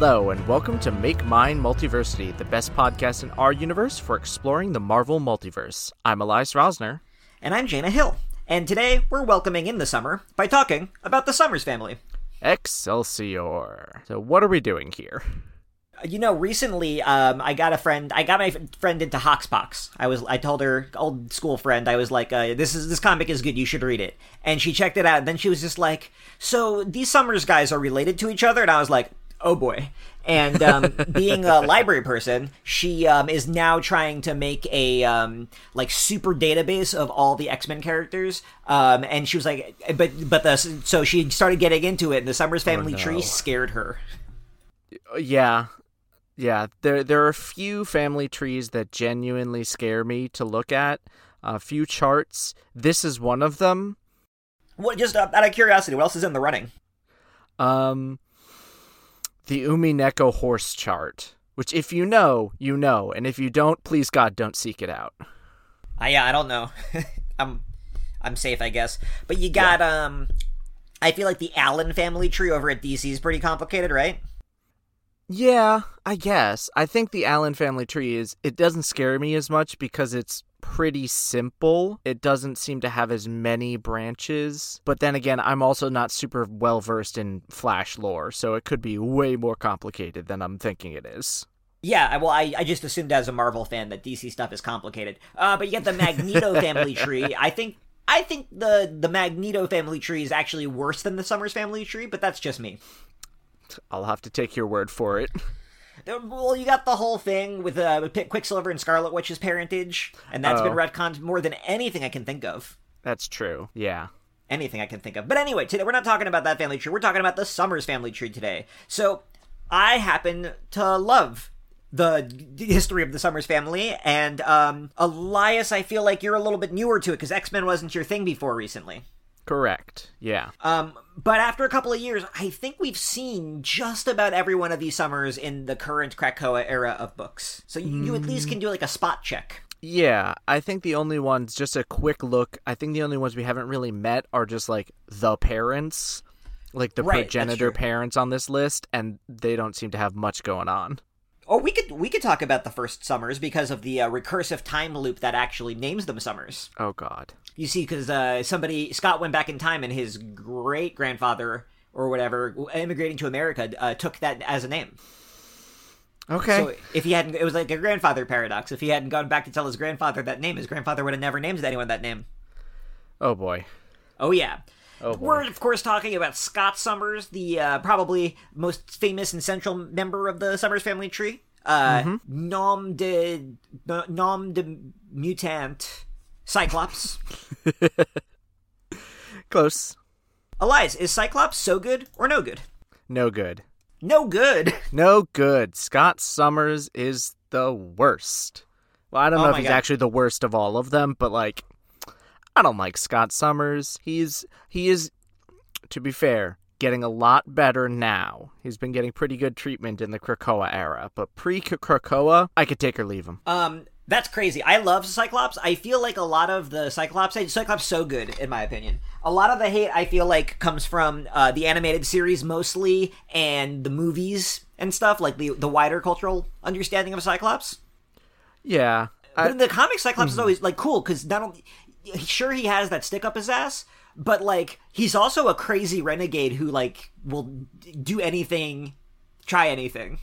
Hello, and welcome to Make Mine Multiversity, the best podcast in our universe for exploring the Marvel multiverse. I'm Elias Rosner. And I'm Jana Hill. And today we're welcoming in the summer by talking about the Summers family. Excelsior. So, what are we doing here? You know, recently, um, I got a friend. I got my friend into Hoxpox. I was, I told her, old school friend, I was like, uh, "This is this comic is good. You should read it." And she checked it out. And then she was just like, "So these Summers guys are related to each other?" And I was like, "Oh boy." And um, being a library person, she um, is now trying to make a um, like super database of all the X Men characters. Um, and she was like, "But but the so she started getting into it, and the Summers family no. tree scared her." Yeah. Yeah, there there are a few family trees that genuinely scare me to look at. A few charts. This is one of them. What? Just out of curiosity, what else is in the running? Um, the Umineko horse chart, which if you know, you know, and if you don't, please God, don't seek it out. Uh, yeah, I don't know. I'm I'm safe, I guess. But you got yeah. um, I feel like the Allen family tree over at DC is pretty complicated, right? Yeah, I guess. I think the Allen family tree is it doesn't scare me as much because it's pretty simple. It doesn't seem to have as many branches. But then again, I'm also not super well versed in Flash lore, so it could be way more complicated than I'm thinking it is. Yeah, well, I, I just assumed as a Marvel fan that DC stuff is complicated. Uh, but you get the Magneto family tree. I think I think the the Magneto family tree is actually worse than the Summers family tree, but that's just me. I'll have to take your word for it. Well, you got the whole thing with uh, Quicksilver and Scarlet Witch's parentage, and that's oh. been retconned more than anything I can think of. That's true. Yeah. Anything I can think of. But anyway, today we're not talking about that family tree. We're talking about the Summers family tree today. So, I happen to love the history of the Summers family, and um, Elias, I feel like you're a little bit newer to it because X Men wasn't your thing before recently. Correct. Yeah. Um, but after a couple of years, I think we've seen just about every one of these summers in the current Krakoa era of books. So you, mm. you at least can do like a spot check. Yeah, I think the only ones, just a quick look, I think the only ones we haven't really met are just like the parents, like the right, progenitor parents on this list, and they don't seem to have much going on. Oh, we could we could talk about the first summers because of the uh, recursive time loop that actually names them summers. Oh God! You see, because uh, somebody Scott went back in time, and his great grandfather or whatever immigrating to America uh, took that as a name. Okay. So if he hadn't, it was like a grandfather paradox. If he hadn't gone back to tell his grandfather that name, his grandfather would have never named anyone that name. Oh boy. Oh yeah. Oh, We're of course talking about Scott Summers, the uh, probably most famous and central member of the Summers family tree. Uh, mm-hmm. Nom de nom de mutant Cyclops. Close. Elias, is Cyclops so good or no good? No good. No good. No good. Scott Summers is the worst. Well, I don't oh know if he's God. actually the worst of all of them, but like I don't like Scott Summers. He's he is to be fair, getting a lot better now. He's been getting pretty good treatment in the Krakoa era, but pre Krakoa, I could take or leave him. Um that's crazy. I love Cyclops. I feel like a lot of the Cyclops hate Cyclops so good in my opinion. A lot of the hate I feel like comes from uh, the animated series mostly and the movies and stuff like the the wider cultural understanding of Cyclops. Yeah. I... But in the comic Cyclops mm-hmm. is always like cool cuz not only sure he has that stick up his ass, but like he's also a crazy renegade who like will do anything, try anything.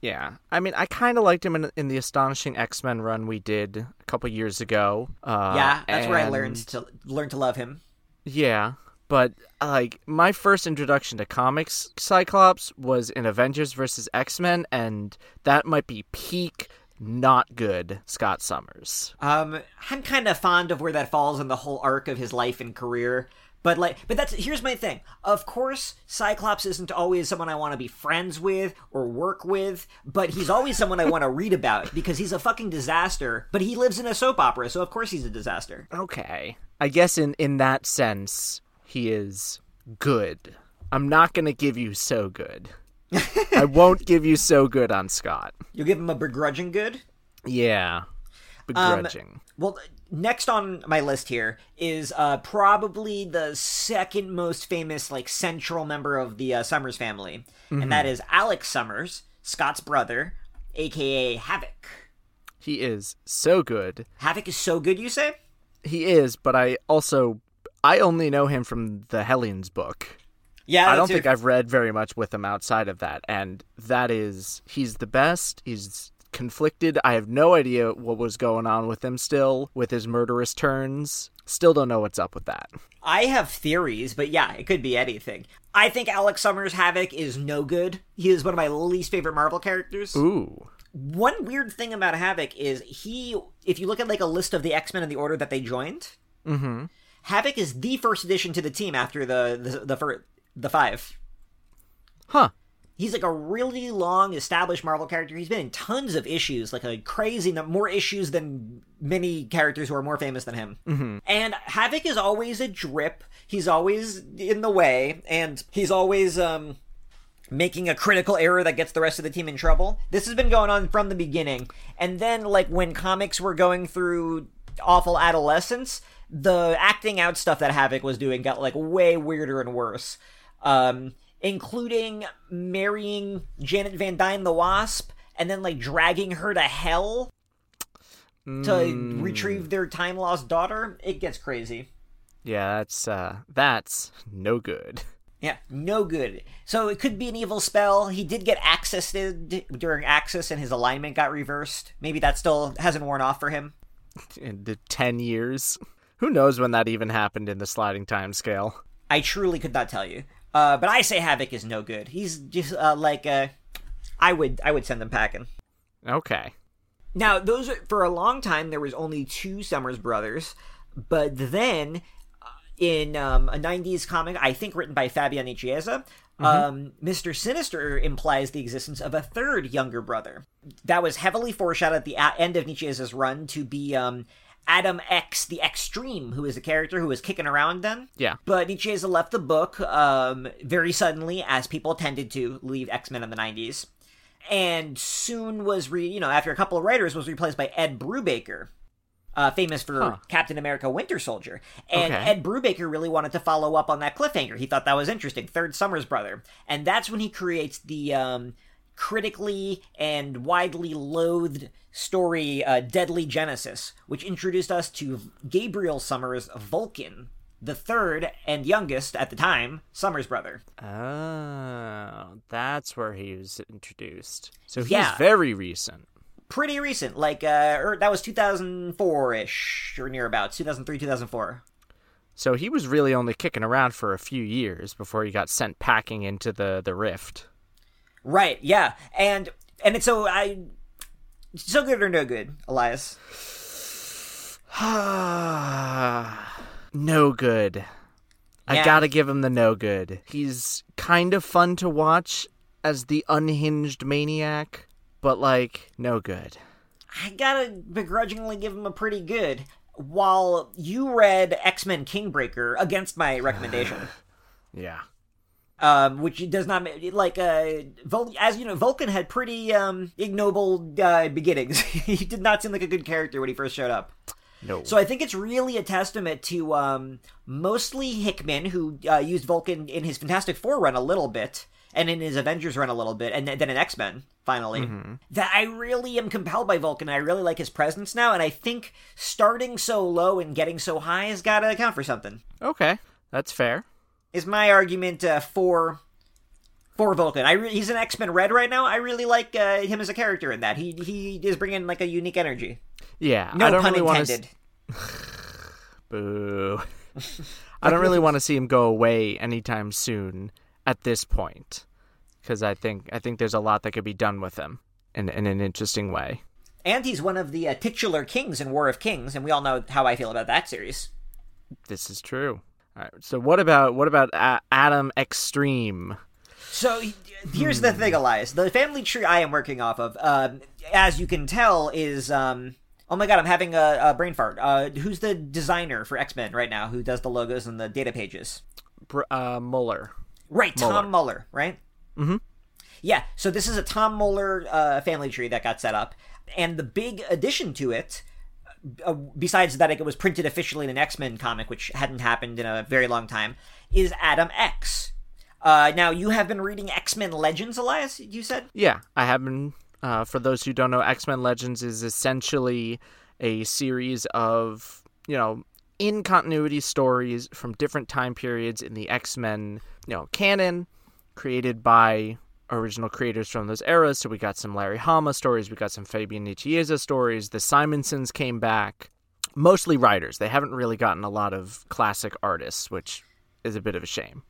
Yeah, I mean, I kind of liked him in, in the astonishing X Men run we did a couple years ago. Uh, yeah, that's and... where I learned to learn to love him. Yeah, but like my first introduction to comics Cyclops was in Avengers versus X Men, and that might be peak not good Scott Summers. Um, I'm kind of fond of where that falls in the whole arc of his life and career. But like, but that's here's my thing. Of course, Cyclops isn't always someone I want to be friends with or work with, but he's always someone I want to read about because he's a fucking disaster. But he lives in a soap opera, so of course he's a disaster. Okay, I guess in in that sense, he is good. I'm not gonna give you so good. I won't give you so good on Scott. You'll give him a begrudging good? Yeah. Begrudging. Um, well, next on my list here is uh, probably the second most famous like central member of the uh, Summers family, mm-hmm. and that is Alex Summers, Scott's brother, aka Havoc. He is so good. Havoc is so good, you say? He is, but I also I only know him from the Hellions book. Yeah, I don't think I've read very much with him outside of that, and that is he's the best. He's conflicted. I have no idea what was going on with him still with his murderous turns. Still don't know what's up with that. I have theories, but yeah, it could be anything. I think Alex Summers Havoc is no good. He is one of my least favorite Marvel characters. Ooh. One weird thing about Havoc is he, if you look at like a list of the X Men in the order that they joined, mm-hmm. Havoc is the first addition to the team after the the the, the, the five. Huh. He's like a really long established Marvel character. He's been in tons of issues, like a crazy more issues than many characters who are more famous than him. Mm-hmm. And Havoc is always a drip. He's always in the way, and he's always um making a critical error that gets the rest of the team in trouble. This has been going on from the beginning. And then like when comics were going through awful adolescence, the acting out stuff that Havoc was doing got like way weirder and worse. Um including marrying Janet Van Dyne the Wasp and then like dragging her to hell mm. to retrieve their time lost daughter. It gets crazy. Yeah, that's uh that's no good. Yeah, no good. So it could be an evil spell. He did get accessed during Axis and his alignment got reversed. Maybe that still hasn't worn off for him. In the 10 years. Who knows when that even happened in the sliding time scale? I truly could not tell you. Uh, but I say Havoc is no good. He's just uh, like uh, I would I would send him packing. Okay. Now those are, for a long time there was only two Summers brothers, but then uh, in um, a '90s comic, I think written by Fabian Nicieza, mm-hmm. um, Mister Sinister implies the existence of a third younger brother. That was heavily foreshadowed at the end of Nicieza's run to be um, Adam X, the Extreme, who is a character who was kicking around then. Yeah. But Nicieza left the book um, very suddenly, as people tended to leave X Men in the 90s. And soon was, re- you know, after a couple of writers, was replaced by Ed Brubaker, uh, famous for huh. Captain America Winter Soldier. And okay. Ed Brubaker really wanted to follow up on that cliffhanger. He thought that was interesting. Third Summers brother. And that's when he creates the um, critically and widely loathed story uh, Deadly Genesis, which introduced us to Gabriel Summers' Vulcan, the third and youngest at the time Summers brother. Oh, that's where he was introduced. So he's yeah. very recent. Pretty recent, like uh, er, that was 2004 ish or nearabouts, 2003, 2004. So he was really only kicking around for a few years before he got sent packing into the the rift. Right. Yeah. And and it's so I so good or no good, Elias? no good. Yeah. I gotta give him the no good. He's kind of fun to watch as the unhinged maniac, but like, no good. I gotta begrudgingly give him a pretty good. While you read X Men Kingbreaker against my recommendation. yeah um, which does not like uh, Vul- as you know, Vulcan had pretty um, ignoble uh, beginnings. he did not seem like a good character when he first showed up. No. So I think it's really a testament to um, mostly Hickman, who uh, used Vulcan in his Fantastic Four run a little bit, and in his Avengers run a little bit, and then in X Men finally. Mm-hmm. That I really am compelled by Vulcan. I really like his presence now, and I think starting so low and getting so high has got to account for something. Okay, that's fair is my argument uh, for for Vulcan. I re- he's an X Men Red right now. I really like uh, him as a character in that. He he is bringing like a unique energy. Yeah, no I don't pun really intended. Want to... Boo. I don't really want to see him go away anytime soon at this point because I think I think there's a lot that could be done with him in in an interesting way. And he's one of the uh, titular kings in War of Kings, and we all know how I feel about that series. This is true. All right. So what about what about uh, Adam Extreme? So here's the thing, Elias. The family tree I am working off of, um, as you can tell, is um, oh my god, I'm having a, a brain fart. Uh, who's the designer for X Men right now? Who does the logos and the data pages? Uh, Muller. Right, Muller. Tom Muller. Right. Mm-hmm. Yeah. So this is a Tom Muller uh, family tree that got set up, and the big addition to it uh, besides that it was printed officially in an X-Men comic, which hadn't happened in a very long time, is Adam X. Uh, now you have been reading X-Men Legends, Elias. You said. Yeah, I have been. Uh, for those who don't know, X-Men Legends is essentially a series of you know in continuity stories from different time periods in the X-Men you know canon, created by original creators from those eras. So we got some Larry Hama stories, we got some Fabian Nicieza stories. The Simonsons came back, mostly writers. They haven't really gotten a lot of classic artists, which is a bit of a shame.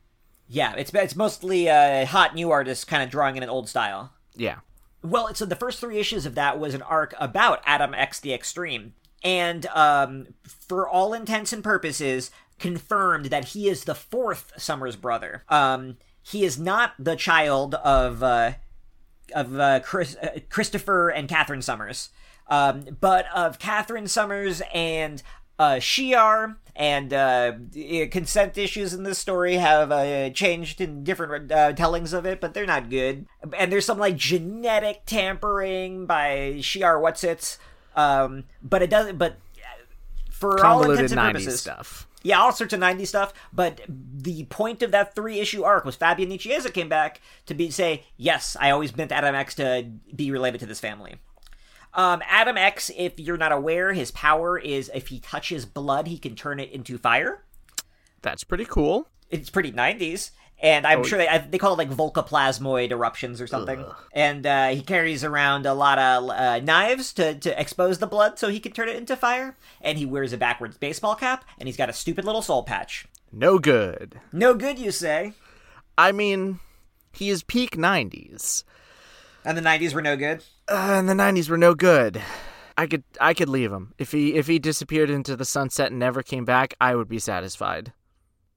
Yeah, it's it's mostly uh, hot new artists kind of drawing in an old style. Yeah. Well, so the first three issues of that was an arc about Adam X the Extreme, and um, for all intents and purposes, confirmed that he is the fourth Summers brother. Um, he is not the child of uh, of uh, Chris, uh, Christopher and Catherine Summers, um, but of Catherine Summers and uh, Shi'ar. And uh, consent issues in this story have uh, changed in different uh, tellings of it, but they're not good. And there's some like genetic tampering by Shi'ar What's um, but it doesn't. But for all intents and purposes, stuff yeah, all sorts of 90s stuff. But the point of that three issue arc was Fabian Nicieza came back to be say, yes, I always meant Adam X to be related to this family. Um, Adam X, if you're not aware, his power is if he touches blood, he can turn it into fire. That's pretty cool. It's pretty 90s and I'm oh, sure they they call it like volcoplasmoid eruptions or something. Ugh. And uh, he carries around a lot of uh, knives to to expose the blood so he can turn it into fire. And he wears a backwards baseball cap, and he's got a stupid little soul patch. No good. No good, you say? I mean, he is peak '90s. And the '90s were no good. Uh, and the '90s were no good. I could I could leave him if he if he disappeared into the sunset and never came back. I would be satisfied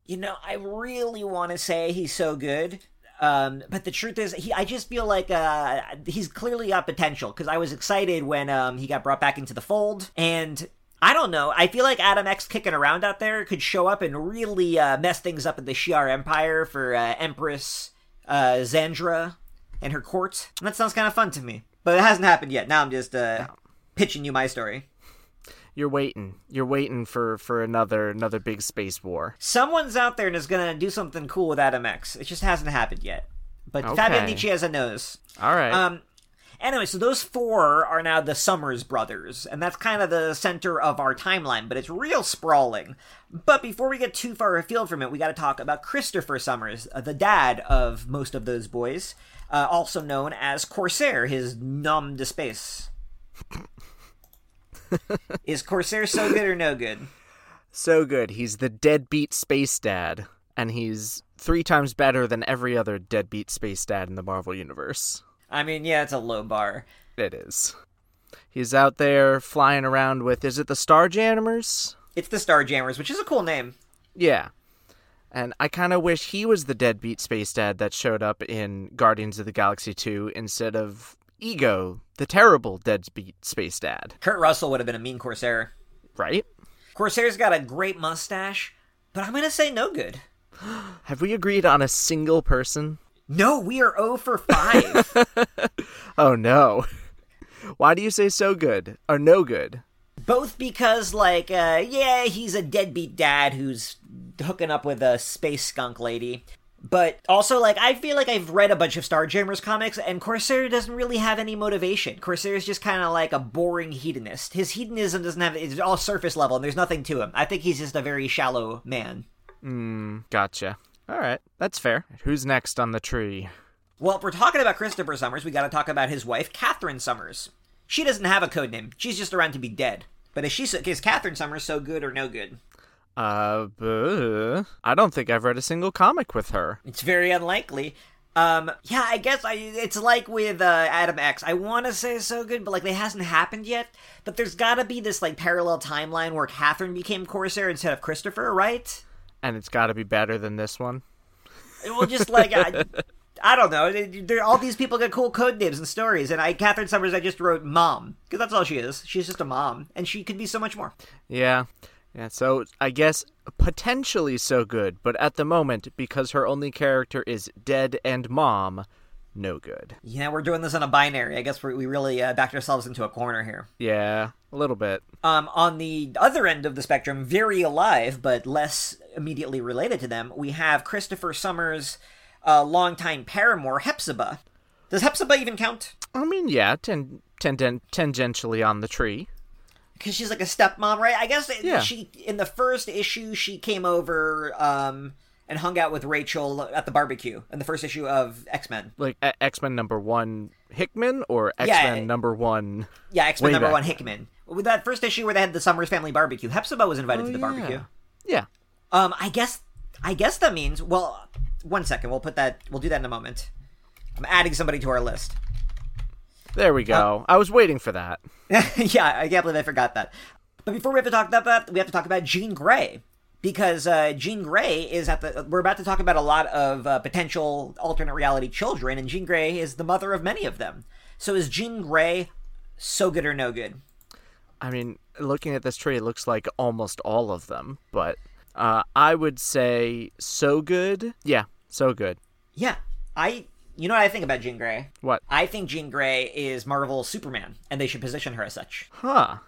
you know, I really want to say he's so good. Um, but the truth is, he I just feel like uh, he's clearly got potential because I was excited when um, he got brought back into the fold, and I don't know. I feel like Adam X kicking around out there could show up and really uh, mess things up in the Shi'ar Empire for uh, Empress uh, Xandra and her court. And that sounds kind of fun to me, but it hasn't happened yet. Now I'm just uh, pitching you my story you're waiting. You're waiting for for another another big space war. Someone's out there and is gonna do something cool with Adam X. It just hasn't happened yet. But okay. Fabian Nicieza knows. All right. Um. Anyway, so those four are now the Summers brothers, and that's kind of the center of our timeline, but it's real sprawling. But before we get too far afield from it, we got to talk about Christopher Summers, uh, the dad of most of those boys, uh, also known as Corsair, his nom de space. Is Corsair so good or no good? So good. He's the deadbeat space dad, and he's three times better than every other deadbeat space dad in the Marvel Universe. I mean, yeah, it's a low bar. It is. He's out there flying around with, is it the Starjammers? It's the Starjammers, which is a cool name. Yeah. And I kind of wish he was the deadbeat space dad that showed up in Guardians of the Galaxy 2 instead of Ego, the terrible deadbeat space dad. Kurt Russell would have been a mean Corsair. Right? Corsair's got a great mustache, but I'm going to say no good. Have we agreed on a single person? No, we are 0 for 5. oh no. Why do you say so good or no good? Both because, like, uh, yeah, he's a deadbeat dad who's hooking up with a space skunk lady. But also, like, I feel like I've read a bunch of Starjammers comics, and Corsair doesn't really have any motivation. Corsair is just kind of like a boring hedonist. His hedonism doesn't have, it's all surface level, and there's nothing to him. I think he's just a very shallow man. Hmm, gotcha. All right, that's fair. Who's next on the tree? Well, if we're talking about Christopher Summers, we gotta talk about his wife, Catherine Summers. She doesn't have a code name. She's just around to be dead. But is she is Catherine Summers so good or no good? Uh, I don't think I've read a single comic with her. It's very unlikely. Um, yeah, I guess I, it's like with uh, Adam X. I want to say so good, but like it hasn't happened yet. But there's got to be this like parallel timeline where Catherine became Corsair instead of Christopher, right? And it's got to be better than this one. Well, just like I, I don't know. There, all these people get cool code names and stories, and I, Catherine Summers, I just wrote mom because that's all she is. She's just a mom, and she could be so much more. Yeah. Yeah, so I guess potentially so good, but at the moment, because her only character is dead and mom, no good. Yeah, we're doing this on a binary. I guess we really uh, backed ourselves into a corner here. Yeah, a little bit. Um, on the other end of the spectrum, very alive but less immediately related to them, we have Christopher Summers' uh, longtime paramour, Hepzibah. Does Hepzibah even count? I mean, yeah, ten, ten, ten, tangentially on the tree. Because she's like a stepmom, right? I guess Yeah. she in the first issue she came over um, and hung out with Rachel at the barbecue in the first issue of X Men. Like X Men number one Hickman or X Yeah. Men number one. Yeah, X Men number back. one Hickman. With that first issue where they had the Summers family barbecue, Hepzibah was invited to the Oh, yeah. barbecue. Yeah. Um, I guess, I guess that means. Well, one second. We'll put that. We'll do that in a moment. I'm adding somebody to our list. There we go. I was waiting for that. yeah, I can't believe I forgot that. But before we have to talk about that, we have to talk about Jean Grey because uh, Jean Grey is at the. We're about to talk about a lot of uh, potential alternate reality children, and Jean Grey is the mother of many of them. So is Jean Grey so good or no good? I mean, looking at this tree, it looks like almost all of them, but uh, I would say so good. Yeah, so good. Yeah, I. You know what I think about Jean Grey? What? I think Jean Grey is Marvel's Superman, and they should position her as such. Huh.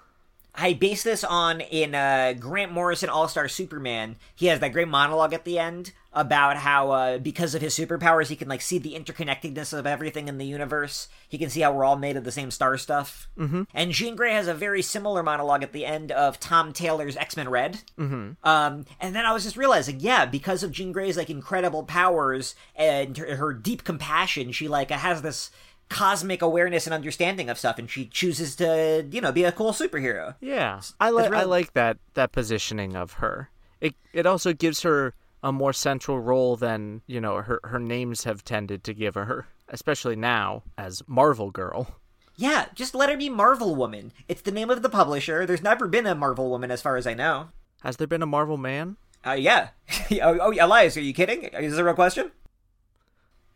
I base this on in uh, Grant Morrison All Star Superman. He has that great monologue at the end about how uh, because of his superpowers he can like see the interconnectedness of everything in the universe. He can see how we're all made of the same star stuff. Mm-hmm. And Jean Grey has a very similar monologue at the end of Tom Taylor's X Men Red. Mm-hmm. Um, and then I was just realizing, yeah, because of Jean Grey's like incredible powers and her, her deep compassion, she like has this cosmic awareness and understanding of stuff, and she chooses to you know be a cool superhero. Yeah, I like I like that that positioning of her. It it also gives her a more central role than you know her her names have tended to give her, especially now as Marvel Girl. Yeah, just let her be Marvel Woman. It's the name of the publisher. There's never been a Marvel Woman as far as I know. Has there been a Marvel Man? Uh, yeah. oh, oh, Elias, are you kidding? Is this a real question?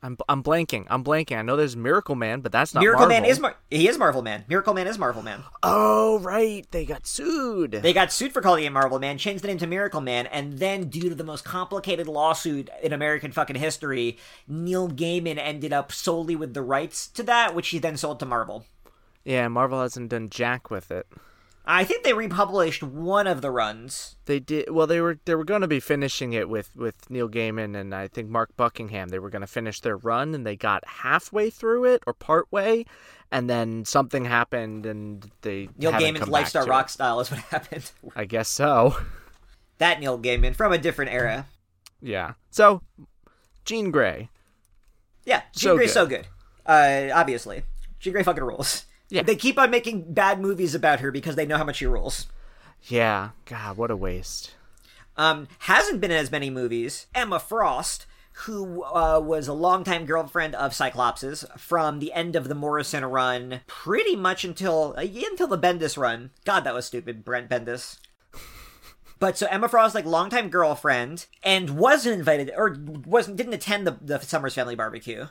I'm I'm blanking. I'm blanking. I know there's Miracle Man, but that's not Miracle Marvel. Man is Mar- he is Marvel Man. Miracle Man is Marvel Man. Oh right, they got sued. They got sued for calling it Marvel Man, changed the name to Miracle Man, and then due to the most complicated lawsuit in American fucking history, Neil Gaiman ended up solely with the rights to that, which he then sold to Marvel. yeah, Marvel hasn't done jack with it. I think they republished one of the runs. They did well. They were they were going to be finishing it with with Neil Gaiman and I think Mark Buckingham. They were going to finish their run, and they got halfway through it or part way, and then something happened, and they Neil Gaiman's come back lifestyle to rock it. style is what happened. I guess so. that Neil Gaiman from a different era. Yeah. So, Jean Grey. Yeah, Jean So Grey's good. so good. Uh, obviously, Jean Grey fucking rules. Yeah. They keep on making bad movies about her because they know how much she rules. Yeah. God, what a waste. Um, hasn't been in as many movies. Emma Frost, who uh, was a longtime girlfriend of Cyclops's from the end of the Morrison run, pretty much until uh, until the Bendis run. God, that was stupid, Brian Bendis. But so Emma Frost, like longtime girlfriend, and wasn't invited or wasn't didn't attend the the Summers family barbecue.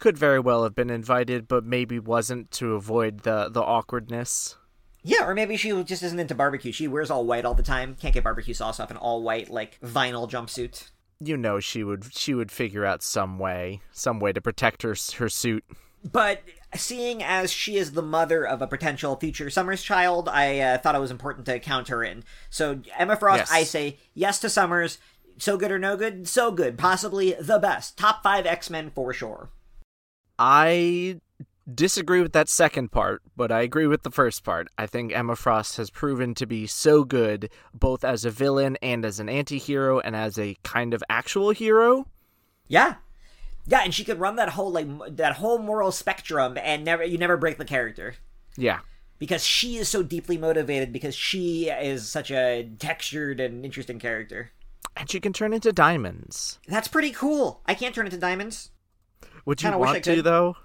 Could very well have been invited, but maybe wasn't to avoid the the awkwardness. Yeah, or maybe she just isn't into barbecue. She wears all white all the time. Can't get barbecue sauce off an all white like vinyl jumpsuit. You know, she would she would figure out some way, some way to protect her her suit. But seeing as she is the mother of a potential future Summers child, I uh, thought it was important to count her in. So Emma Frost, Yes. I say yes to Summers. So good or no good? So good. Possibly the best. Top five X Men for sure. I disagree with that second part, but I agree with the first part. I think Emma Frost has proven to be so good, both as a villain and as an anti hero and as a kind of actual hero. Yeah. Yeah, and she could run that whole like that whole moral spectrum, and never you never break the character. Yeah. because she is so deeply motivated because she is such a textured and interesting character. And she can turn into diamonds. That's pretty cool. I can't turn into diamonds. Would you Kinda wish I want to, though?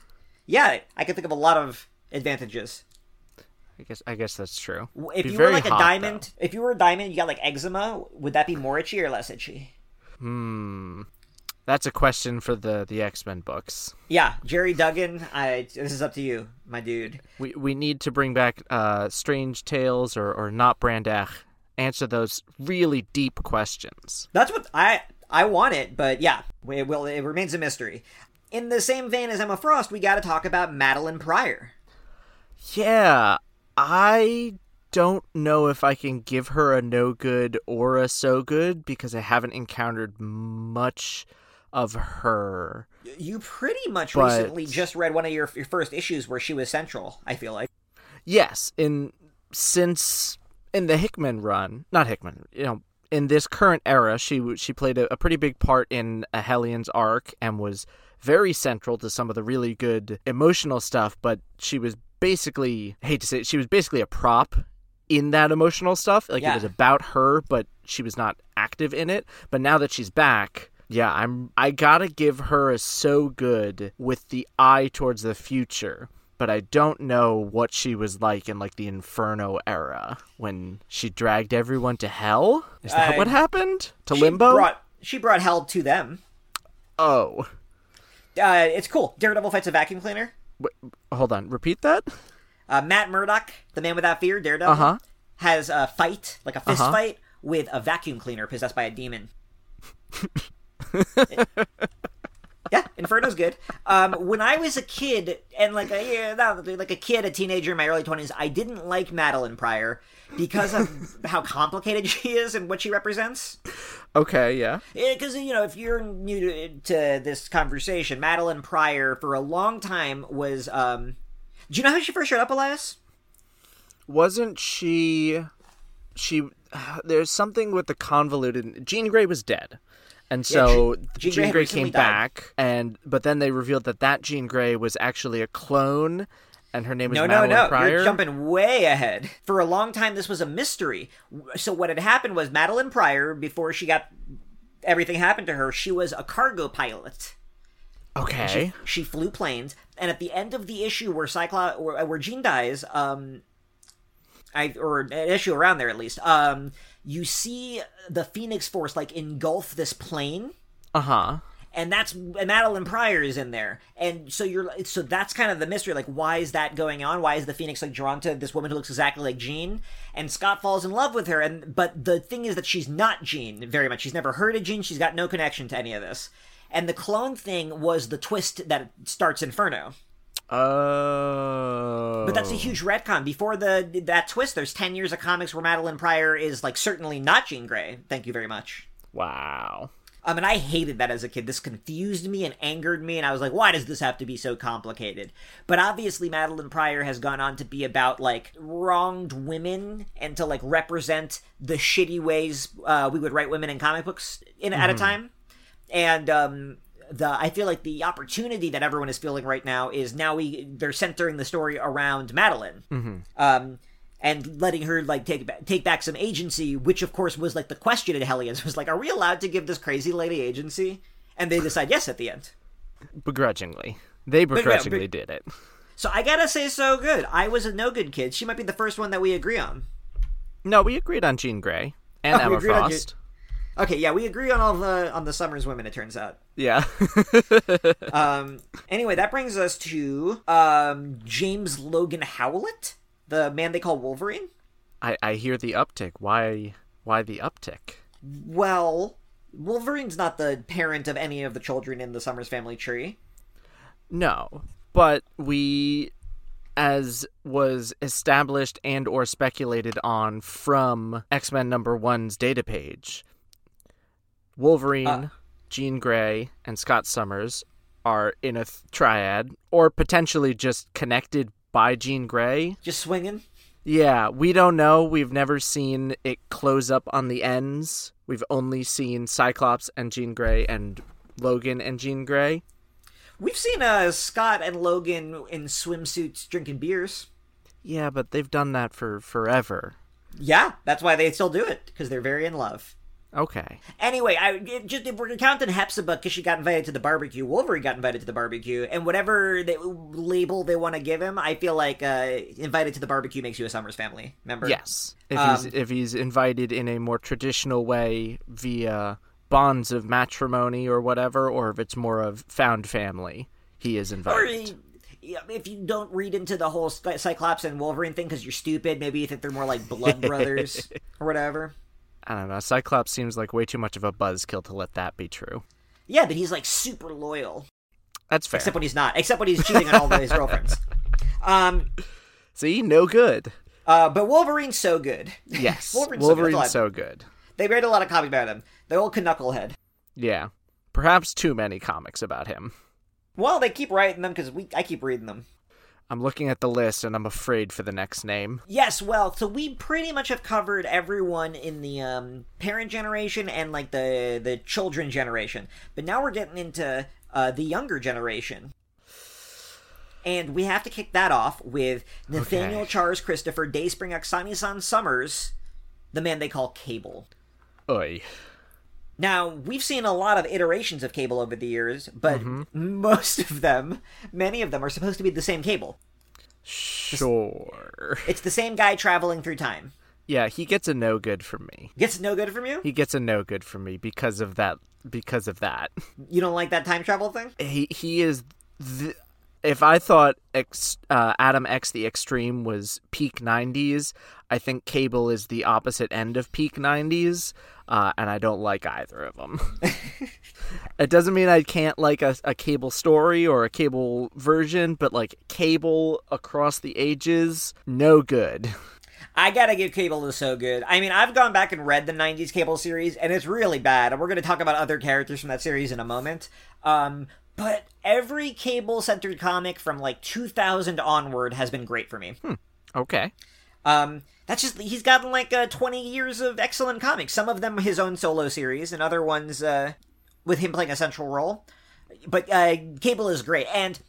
Yeah, I can think of a lot of advantages. I guess I guess that's true. If Be you were like a hot, diamond, if you were a diamond, you got like eczema. Would that be more itchy or less itchy? Hmm. That's a question for the the X Men books. Yeah, Gerry Duggan. I this is up to you, my dude. We we need to bring back uh, Strange Tales or or not Brandach. Answer those really deep questions. That's what I I want it, but yeah, it will. It remains a mystery. In the same vein as Emma Frost, we got to talk about Madelyne Pryor. Yeah, I don't know if I can give her a no good or a so good because I haven't encountered much of her. You pretty much but... recently just read one of your, your first issues where she was central, I feel like. Yes, in since in the Hickman run, not Hickman, you know, in this current era, she she played a, a pretty big part in a Hellions arc and was very central to some of the really good emotional stuff, but she was basically I hate to say it, she was basically a prop in that emotional stuff. Like yeah. it was about her, but she was not active in it. But now that she's back, yeah, I'm I gotta give her a so good with the eye towards the future. But I don't know what she was like in like the Inferno era when she dragged everyone to hell. Is that uh, what happened to Limbo? Brought, she brought hell to them. Oh, uh, it's cool. Daredevil fights a vacuum cleaner. Wait, hold on, repeat that. Uh, Matt Murdock, the man without fear, Daredevil, uh-huh. has a fight, like a fist uh-huh. fight, with a vacuum cleaner possessed by a demon. yeah, Inferno's good. Um, when I was a kid, and like a yeah, like a kid, a teenager in my early twenties, I didn't like Madelyne Pryor because of how complicated she is and what she represents. Okay, yeah. Because you know, if you're new to, to, this conversation, Madelyne Pryor for a long time was. um Do you know how she first showed up, Elias? Wasn't she? She. There's something with the convoluted. Jean Grey was dead. And so yeah, Jean, Jean Grey, came died. back, and but then they revealed that that Jean Grey was actually a clone, and her name was no, Madelyne no, no. Pryor. You're jumping way ahead. For a long time, this was a mystery. So what had happened was Madelyne Pryor, before she got everything happened to her, she was a cargo pilot. Okay. She, she, flew planes, and at the end of the issue where Cyclops, where, where Jean dies, um, I or an issue around there at least, um, you see the Phoenix Force like engulf this plane. Uh huh. And that's and Madelyne Pryor is in there, and so you're so that's kind of the mystery. Like, why is that going on? Why is the Phoenix like drawn to this woman who looks exactly like Jean? And Scott falls in love with her, and but the thing is that she's not Jean very much. She's never heard of Jean. She's got no connection to any of this. And the clone thing was the twist that starts Inferno. Oh. But that's a huge retcon. Before the that twist, there's ten years of comics where Madelyne Pryor is like certainly not Jean Grey. Thank you very much. Wow. I mean, I hated that as a kid. This confused me and angered me, and I was like, why does this have to be so complicated? But obviously, Madelyne Pryor has gone on to be about, like, wronged women and to, like, represent the shitty ways uh, we would write women in comic books in, mm-hmm. at a mm-hmm. time. And um, the I feel like the opportunity that everyone is feeling right now is now we they're centering the story around Madelyne. mm-hmm. um, and letting her like take take back some agency, which of course was like the question at Hellions was like, are we allowed to give this crazy lady agency? And they decide yes at the end, begrudgingly. They begrudgingly but, did it. So I gotta say, so good. I was a no good kid. She might be the first one that we agree on. No, we agreed on Jean Grey and oh, Emma Frost. Okay, yeah, we agree on all the on the Summers women. It turns out. Yeah. um. Anyway, that brings us to um James Logan Howlett, the man they call Wolverine. I I hear the uptick. Why why the uptick? Well, Wolverine's not the parent of any of the children in the Summers family tree. No, but we as was established and or speculated on from X-Men number 1's data page Wolverine, uh, Jean Grey, and Scott Summers are in a th- triad, or potentially just connected by Jean Grey. Just swinging? Yeah, we don't know. We've never seen it close up on the ends. We've only seen Cyclops and Jean Grey and Logan and Jean Grey. We've seen uh, Scott and Logan in swimsuits drinking beers. Yeah, but they've done that for forever. Yeah, that's why they still do it because they're very in love. Okay. Anyway, I just if we're counting Hepzibah because she got invited to the barbecue, Wolverine got invited to the barbecue, and whatever they, label they want to give him, I feel like uh, invited to the barbecue makes you a Summers family member. Yes, if um, he's if he's invited in a more traditional way via bonds of matrimony or whatever, or if it's more of found family, he is invited. Or, if you don't read into the whole Cyclops and Wolverine thing because you're stupid, maybe you think they're more like blood brothers or whatever. I don't know. Cyclops seems like way too much of a buzzkill to let that be true. Yeah, but he's like super loyal. That's fair. Except when he's not. Except when he's cheating on all of his girlfriends. Um, See, no good. Uh, but Wolverine's so good. Yes, Wolverine's, Wolverine's so, good. so good. They read a lot of comics about him. The old Knucklehead. Yeah, perhaps too many comics about him. Well, they keep writing them because we I keep reading them. I'm looking at the list and I'm afraid for the next name. Yes, well, so we pretty much have covered everyone in the um, parent generation and like the the children generation, but now we're getting into uh, the younger generation. And we have to kick that off with Nathaniel okay. Charles Christopher Dayspring Askani'son Summers, the man they call Cable. Oi. Now, we've seen a lot of iterations of Cable over the years, but mm-hmm. most of them, many of them, are supposed to be the same Cable. Sure. It's the same guy traveling through time. Yeah, he gets a no good from me. Gets no good from you? He gets a no good from me because of that. Because of that. You don't like that time travel thing? He he is. The, if I thought X, uh, Adam X the Extreme was peak '90s, I think Cable is the opposite end of peak '90s uh, and I don't like either of them. it doesn't mean I can't like a, a cable story or a cable version, but like cable across the ages, no good. I gotta give Cable is so good. I mean, I've gone back and read the '90s Cable series, and it's really bad. And we're to talk about other characters from that series in a moment. Um, but every Cable-centered comic from like 2000 onward has been great for me. Hmm. Okay. Um, that's just he's gotten like uh, 20 years of excellent comics. Some of them his own solo series, and other ones uh, with him playing a central role. But uh, Cable is great, and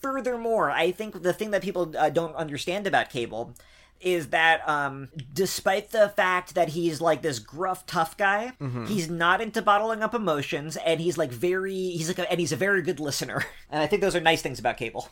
furthermore, I think the thing that people uh, don't understand about Cable is that um, despite the fact that he's like this gruff tough guy mm-hmm. he's not into bottling up emotions and he's like very he's like a, and he's a very good listener and i think those are nice things about cable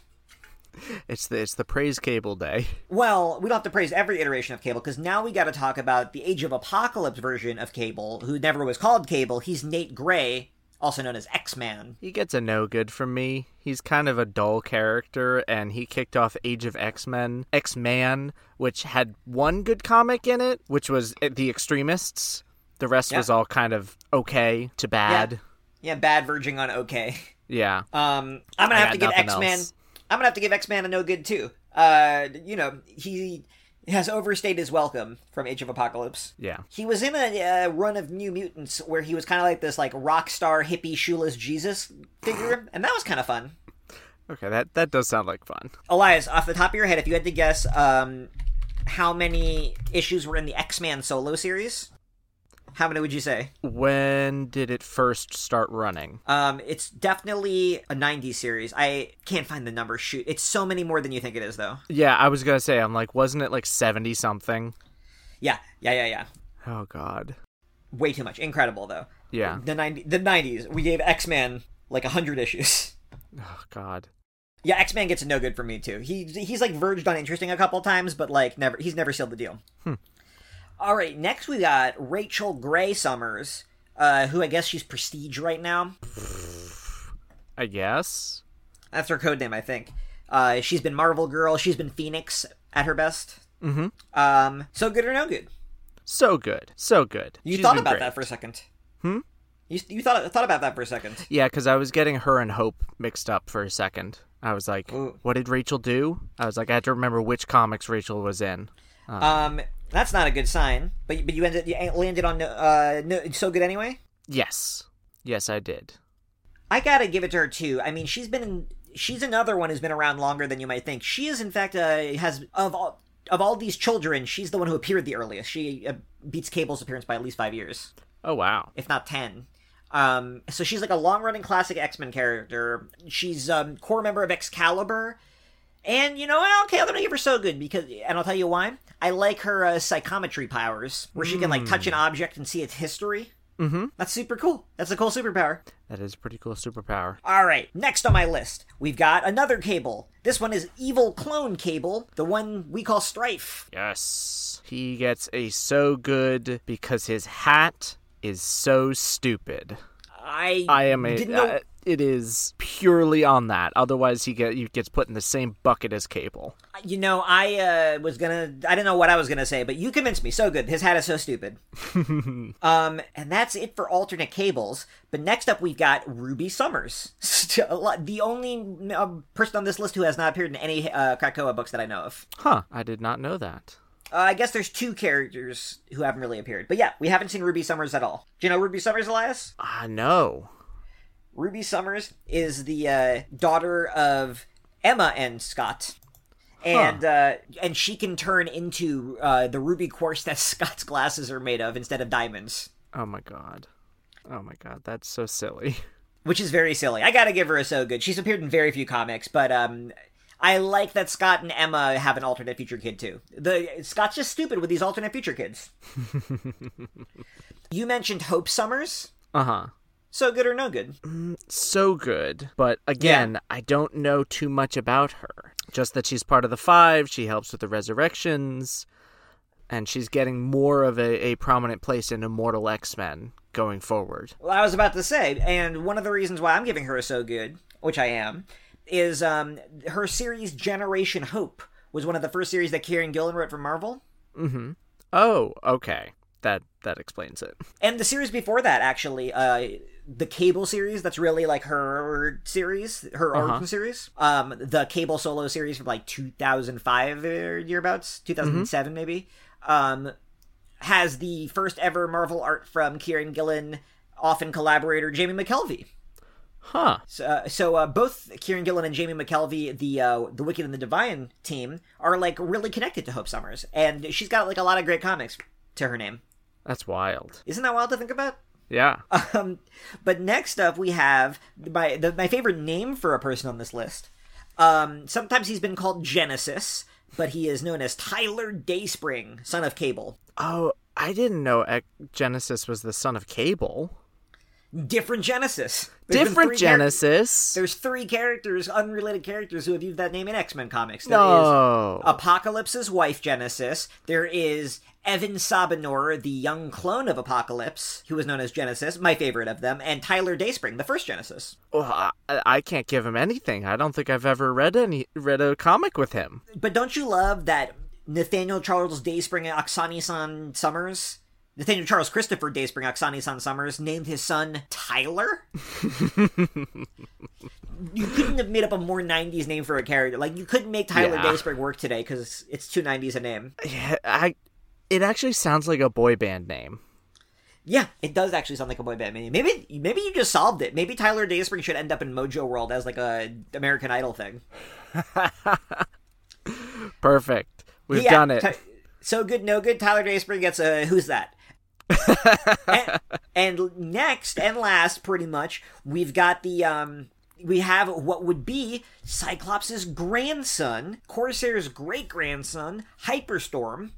it's the it's the praise cable day. Well, we don't have to praise every iteration of Cable because now we got to talk about the Age of Apocalypse version of Cable, who never was called Cable. He's Nate Gray, also known as X Man. He gets a no good from me. He's kind of a dull character, and he kicked off Age of X Men, X Man, which had one good comic in it, which was The Extremists. The rest yeah. was all kind of okay to bad. Yeah, yeah bad verging on okay. Yeah. Um, I'm gonna have to give X Man. I'm gonna have to give X Man a no good too. Uh, you know, he has overstayed his welcome from Age of Apocalypse. Yeah, he was in a uh, run of New Mutants where he was kind of like this like rock star hippie shoeless Jesus figure, and that was kind of fun. Okay, that that does sound like fun. Elias, off the top of your head, if you had to guess, um, how many issues were in the X Man solo series? How many would you say? When did it first start running? Um, it's definitely a 90s series. I can't find the number. Shoot, it's so many more than you think it is, though. Yeah, I was gonna say. I'm like, wasn't it like 70 something? Yeah, yeah, yeah, yeah. Oh God. Way too much. Incredible though. Yeah. The 90, the 90s. We gave X Men like hundred issues. Oh God. Yeah, X Men gets no good for me too. He he's like verged on interesting a couple times, but like never he's never sealed the deal. Hmm. All right, next we got Rachel Gray Summers, uh, who I guess she's Prestige right now. I guess that's her code name, I think. Uh, she's been Marvel Girl. She's been Phoenix at her best. Mm-hmm. Um, so good or no good? So good, so good. You she's thought about great. that for a second. Hmm. You, you thought thought about that for a second. Yeah, because I was getting her and Hope mixed up for a second. I was like, Ooh. "What did Rachel do?" I was like, I had to remember which comics Rachel was in. Um, um that's not a good sign. But but you ended you landed on uh no, so good anyway. Yes, yes, I did. I gotta give it to her too. I mean, she's been in, she's another one who's been around longer than you might think. She is in fact uh, has of all of all these children, she's the one who appeared the earliest. She uh, beats Cable's appearance by at least five years. Oh wow, if not ten. Um, so she's like a long running classic X Men character. She's um core member of Excalibur. And you know, okay, I'm gonna give her so good because, and I'll tell you why. I like her uh, psychometry powers, where she can like touch an hmm. object and see its history. Mm-hmm. That's super cool. That's a cool superpower. That is a pretty cool superpower. All right, next on my list, we've got another Cable. This one is Evil Clone Cable, the one we call Strife. Yes. He gets a so good because his hat is so stupid. I I am a. Didn't know... Uh, it is purely on that. Otherwise, he get he gets put in the same bucket as Cable. You know, I uh, was gonna. I didn't know what I was gonna say, but you convinced me. So good. His hat is so stupid. um, and that's it for alternate cables. But next up, we've got Ruby Summers, the only uh, person on this list who has not appeared in any uh, Krakoa books that I know of. Huh? I did not know that. Uh, I guess there's two characters who haven't really appeared. But yeah, we haven't seen Ruby Summers at all. Do you know Ruby Summers, Elias? Ah, uh, no. Ruby Summers is the uh, daughter of Emma and Scott. And huh. uh, and she can turn into uh, the ruby quartz that Scott's glasses are made of instead of diamonds. Oh my god. Oh my god, that's so silly. Which is very silly. I gotta give her a so good. She's appeared in very few comics, but um, I like that Scott and Emma have an alternate future kid too. The Scott's just stupid with these alternate future kids. you mentioned Hope Summers. Uh huh. So good or no good? Mm, so good. But again, yeah. I don't know too much about her. Just that she's part of the Five, she helps with the resurrections, and she's getting more of a, a prominent place in Immortal X Men going forward. Well, I was about to say, and one of the reasons why I'm giving her a so good, which I am, is um, her series Generation Hope was one of the first series that Kieron Gillen wrote for Marvel. Mm-hmm. Oh, okay. That that explains it. And the series before that, actually, uh, the Cable series, that's really like her series, her uh-huh. origin series. Um, the Cable solo series from like 2005 or yearabouts, 2007 mm-hmm. maybe. Um, has the first ever Marvel art from Kieron Gillen, often collaborator Jamie McKelvie. Huh. So, uh, so uh, both Kieron Gillen and Jamie McKelvie, the uh, the Wicked and the Divine team, are like really connected to Hope Summers, and she's got like a lot of great comics to her name. That's wild. Isn't that wild to think about? Yeah. Um, but next up we have my the, my favorite name for a person on this list. Um, sometimes he's been called Genesis, but he is known as Tyler Dayspring, son of Cable. Oh, I didn't know Genesis was the son of Cable different Genesis. There's different Genesis. Char- there's three characters, unrelated characters, who have used that name in X Men comics. There no. Apocalypse's wife, Genesis. There is Evan Sabah Nur, the young clone of Apocalypse, who was known as Genesis, my favorite of them, and Tyler Dayspring, the first Genesis. Well, I, I can't give him anything. I don't think I've ever read any read a comic with him. But don't you love that Nathaniel Charles Dayspring and Askani'son Summers Nathaniel Charles Christopher Dayspring Askani'son Summers named his son Tyler. you couldn't have made up a more 90s name for a character. Like, you couldn't make Tyler yeah. Dayspring work today because it's too 90s a name. Yeah, I, it actually sounds like a boy band name. Yeah, it does actually sound like a boy band name. Maybe maybe you just solved it. Maybe Tyler Dayspring should end up in Mojo World as like a American Idol thing. Perfect. We've yeah, done it. So good, no good. Tyler Dayspring gets a who's that? And, and, next and last, pretty much, we've got the um, we have what would be Cyclops' grandson, Corsair's great grandson, Hyperstorm,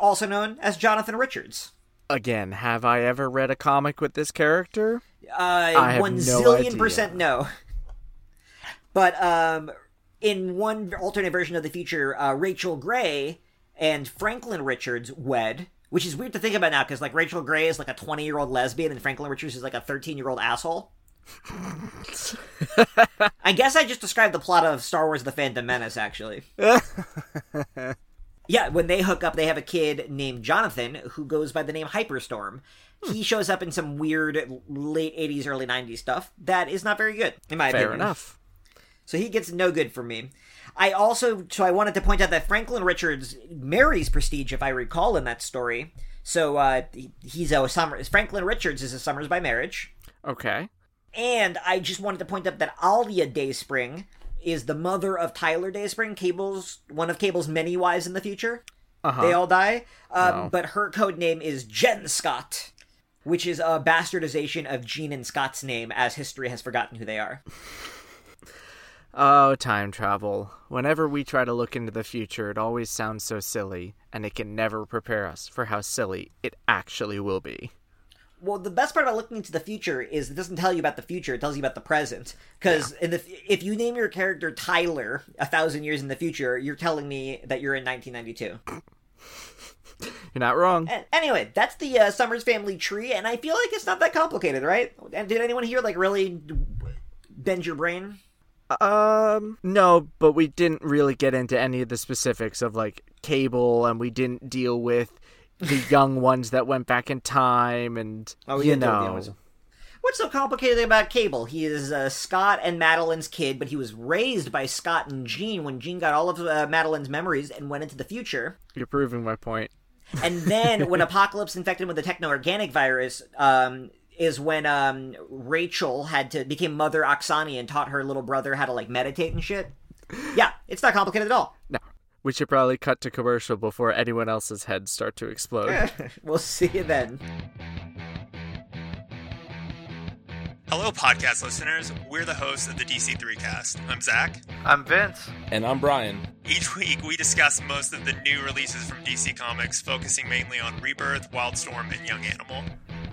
also known as Jonathan Richards. Again, have I ever read a comic with this character? Uh, one no zillion idea. percent no. But um, in one alternate version of the future, uh, Rachel Gray and Franklin Richards wed which is weird to think about now because like Rachel Gray is like a 20 year old lesbian and Franklin Richards is like a 13 year old asshole. I guess I just described the plot of Star Wars: The Phantom Menace. Actually, yeah. When they hook up, they have a kid named Jonathan who goes by the name Hyperstorm. He hmm. shows up in some weird late '80s, early '90s stuff that is not very good, in my Fair opinion. Fair enough. So he gets no good from me. I also so I wanted to point out that Franklin Richards marries Prestige, if I recall, in that story. So uh, he's a Summers. Franklin Richards is a Summers by marriage. Okay. And I just wanted to point out that Aliya Dayspring is the mother of Tyler Dayspring, Cable's one of Cable's many wives in the future. Uh-huh. They all die. Um, no. But her code name is Jenskot, which is a bastardization of Jean and Scott's name, as history has forgotten who they are. Oh, time travel. Whenever we try to look into the future, it always sounds so silly, and it can never prepare us for how silly it actually will be. Well, the best part about looking into the future is it doesn't tell you about the future; it tells you about the present. Because yeah. if you name your character Tyler a thousand years in the future, you're telling me that you're in 1992. You're not wrong. Anyway, that's the uh, Summers family tree, and I feel like it's not that complicated, right? And did anyone here like really bend your brain? Um, no, but we didn't really get into any of the specifics of like cable, and we didn't deal with the young ones that went back in time, and oh, you know. What's so complicated about Cable? He is uh, Scott and Madelyne's kid, but he was raised by Scott and Jean when Jean got all of uh, Madelyne's memories and went into the future. You're proving my point. and then when Apocalypse infected him with the techno-organic virus, um, is when um, Rachel had to became Mother Askani and taught her little brother how to like meditate and shit. Yeah, it's not complicated at all. No. We should probably cut to commercial before anyone else's heads start to explode. we'll see you then. Hello, podcast listeners. We're the hosts of the DC3 cast. I'm Zach. I'm Vince. And I'm Brian. Each week, we discuss most of the new releases from DC Comics, focusing mainly on Rebirth, Wildstorm, and Young Animal.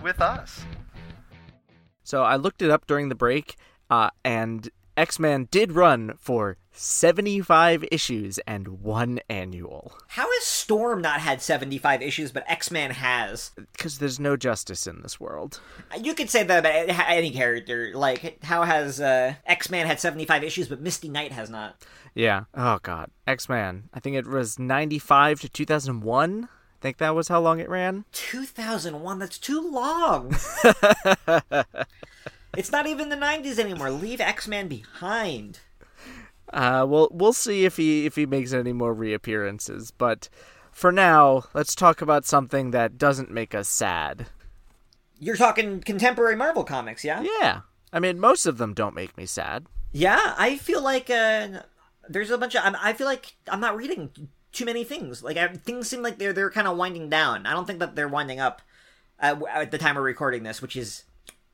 Jurgens with us. So I looked it up during the break, uh, and X-Man did run for 75 issues and one annual. How has Storm not had 75 issues, but X-Man has? Because there's no justice in this world. You could say that about any character. Like, how has uh, X-Man had 75 issues, but Misty Knight has not? Yeah. Oh, God. X-Man. I think it was 95 to 2001. I think that was how long it ran. 2001. That's too long. it's not even the 90s anymore. Leave X-Man behind. Uh, well, we'll see if he if he makes any more reappearances. But for now, let's talk about something that doesn't make us sad. You're talking contemporary Marvel comics, yeah? Yeah. I mean, most of them don't make me sad. Yeah, I feel like uh, there's a bunch of. I feel like I'm not reading too many things. Like I, things seem like they're they're kind of winding down. I don't think that they're winding up at, at the time of recording this, which is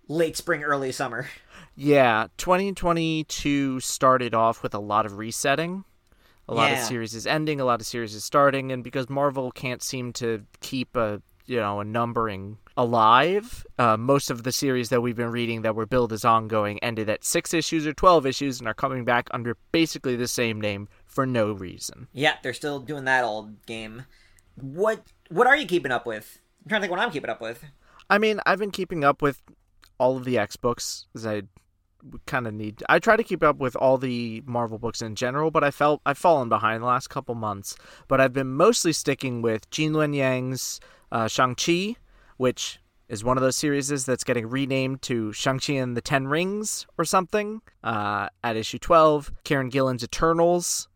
late spring, early summer. Yeah, 2022 started off with a lot of resetting. A lot yeah. of series is ending, a lot of series is starting, and because Marvel can't seem to keep a you know a numbering alive, uh, most of the series that we've been reading that were billed as ongoing ended at six issues or 12 issues and are coming back under basically the same name for no reason. Yeah, they're still doing that old game. What what are you keeping up with? I'm trying to think what I'm keeping up with. I mean, I've been keeping up with all of the X books as I kind of need. I try to keep up with all the Marvel books in general, but I felt I've fallen behind the last couple months. But I've been mostly sticking with Gene Luen Yang's uh, Shang Chi, which is one of those series that's getting renamed to Shang-Chi and the Ten Rings or something uh, at issue 12. Kieron Gillen's Eternals,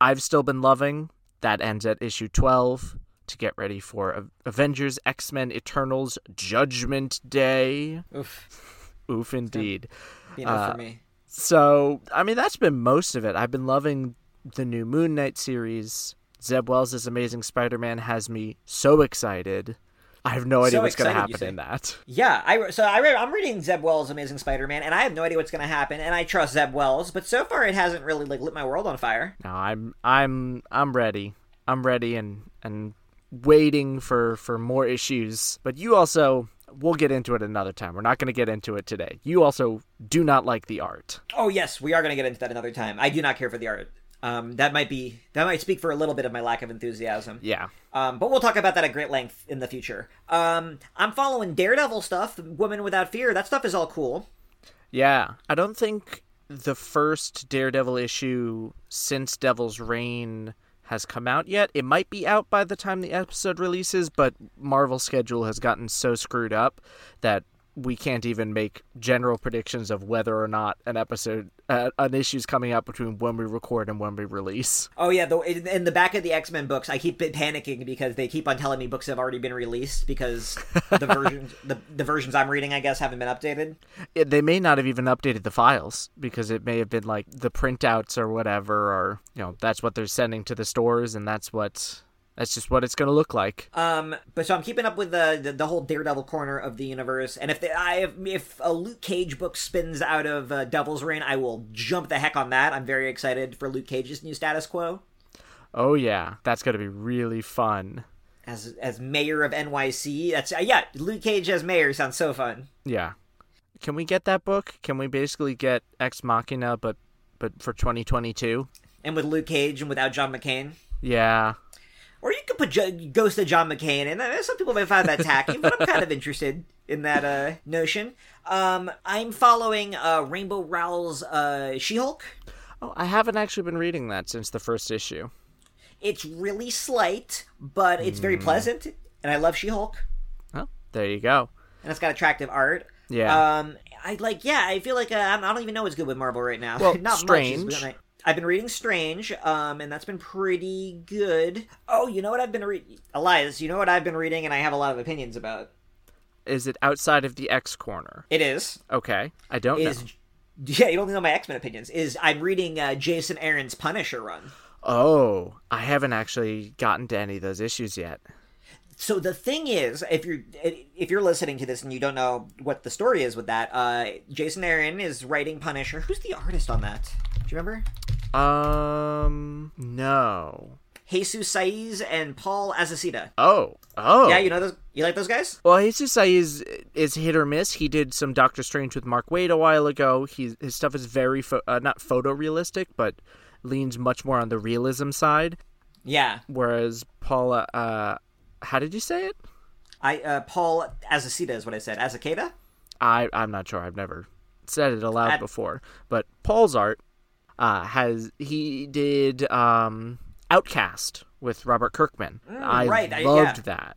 I've still been loving. That ends at issue 12 to get ready for Avengers X Men Eternals Judgment Day. Oof. Oof, indeed. Uh, for me. So, I mean, that's been most of it. I've been loving the new Moon Knight series. Zeb Wells' Amazing Spider Man has me so excited. I have no idea so what's going to happen in that. Yeah, I so I read, I'm reading Zeb Wells' Amazing Spider-Man, and I have no idea what's going to happen, and I trust Zeb Wells, but so far it hasn't really like lit my world on fire. No, I'm I'm I'm ready. I'm ready and and waiting for for more issues. But you also we'll get into it another time. We're not going to get into it today. You also do not like the art. Oh yes, we are going to get into that another time. I do not care for the art. Um, that might be that might speak for a little bit of my lack of enthusiasm. Yeah. Um, but we'll talk about that at great length in the future. Um, I'm following Daredevil stuff, Woman Without Fear. That stuff is all cool. Yeah, I don't think the first Daredevil issue since Devil's Reign has come out yet. It might be out by the time the episode releases, but Marvel's schedule has gotten so screwed up that we can't even make general predictions of whether or not an episode uh, an issue's coming out between when we record and when we release. Oh yeah, in, in, the back of the X Men books, I keep panicking because they keep on telling me books have already been released because the versions the, the versions I'm reading, I guess, haven't been updated. It, they may not have even updated the files because it may have been like the printouts or whatever, or you know that's what they're sending to the stores, and that's what that's just what it's going to look like. Um, but so I'm keeping up with the, the, the whole Daredevil corner of the universe, and if the, I if a Luke Cage book spins out of uh, Devil's Reign, I will jump the heck on that. I'm very excited for Luke Cage's new status quo. Oh yeah, that's going to be really fun. As as mayor of NYC, that's uh, yeah, Luke Cage as mayor sounds so fun. Yeah, can we get that book? Can we basically get Ex Machina, but but for 2022? And with Luke Cage and without John McCain. Yeah. Or you could put jo- Ghost of John McCain, and uh, some people may find that tacky, but I'm kind of interested in that uh, notion. Um, I'm following uh, Rainbow Rowell's uh, She-Hulk. Oh, I haven't actually been reading that since the first issue. It's really slight, but it's very pleasant, and I love She-Hulk. Oh, there you go. And it's got attractive art. Yeah. Um, I like. Yeah, I feel like uh, I don't even know what's good with Marvel right now. Well, Not Strange. much. I've been reading Strange, um, and that's been pretty good. Oh, you know what I've been reading, Elias? You know what I've been reading, and I have a lot of opinions about. Is it outside of the X corner? It is Okay, I don't is know. yeah. You don't know my X Men opinions. Is I'm reading uh, Jason Aaron's Punisher run. Oh, I haven't actually gotten to any of those issues yet. So the thing is, if you're if you're listening to this and you don't know what the story is with that, uh, Jason Aaron is writing Punisher. Who's the artist on that? Do you remember? Um, no. Jesus Saiz and Paul Azaceta. Oh, oh. Yeah, you know those. You like those guys? Well, Jesus Saiz hit or miss. He did some Doctor Strange with Mark Waid a while ago. He his stuff is very pho- uh, not photorealistic, but leans much more on the realism side. Yeah, Whereas Paula, uh, how did you say it? I uh, Paul Azaceta is what I said. Azaceta. I I'm not sure. I've never said it aloud before. But Paul's art uh, has he did um, Outcast with Robert Kirkman. I Mm, right, I- loved yeah. that.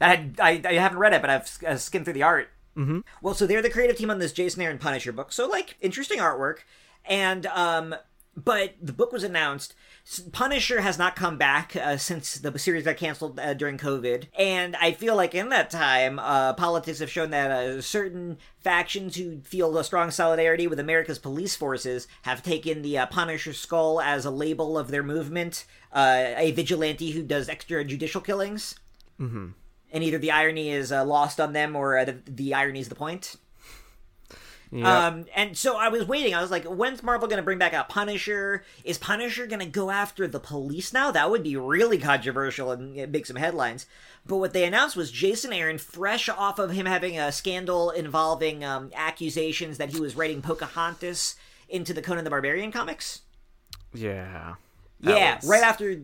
I, had, I I haven't read it, but I've uh, skimmed through the art. Mm-hmm. Well, so they're the creative team on this Jason Aaron Punisher book. So like interesting artwork, and um, but the book was announced. Punisher has not come back uh, since the series got canceled uh, during COVID, and I feel like in that time, uh, politics have shown that uh, certain factions who feel a strong solidarity with America's police forces have taken the uh, Punisher skull as a label of their movement, uh, a vigilante who does extrajudicial killings and either the irony is uh, lost on them or uh, the, the irony is the point. Um, and so I was waiting. I was like, when's Marvel going to bring back out Punisher? Is Punisher going to go after the police now? That would be really controversial and make some headlines. But what they announced was Jason Aaron, fresh off of him having a scandal involving um, accusations that he was writing Pocahontas into the Conan the Barbarian comics. yeah. Yeah, was- right after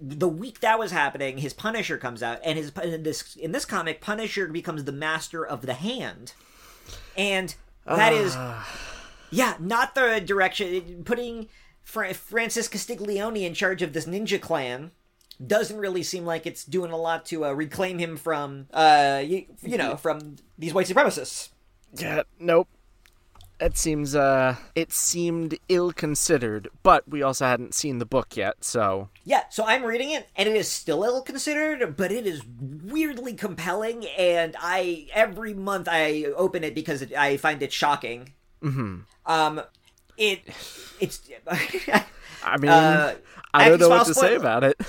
the week that was happening, his Punisher comes out, and his in this in this comic, Punisher becomes the master of the hand, and that is, yeah, not the direction putting Fra- Francis Castiglione in charge of this ninja clan. Doesn't really seem like it's doing a lot to uh, reclaim him from, uh, you, you know, from these white supremacists. Yeah, nope. It seems uh it seemed ill considered, but we also hadn't seen the book yet, so Yeah, so I'm reading it, and it is still ill considered, but it is weirdly compelling. And I every month I open it because it, I find it shocking. Mm-hmm. Um, it it's. I mean Uh, I don't know what to spoil say about it.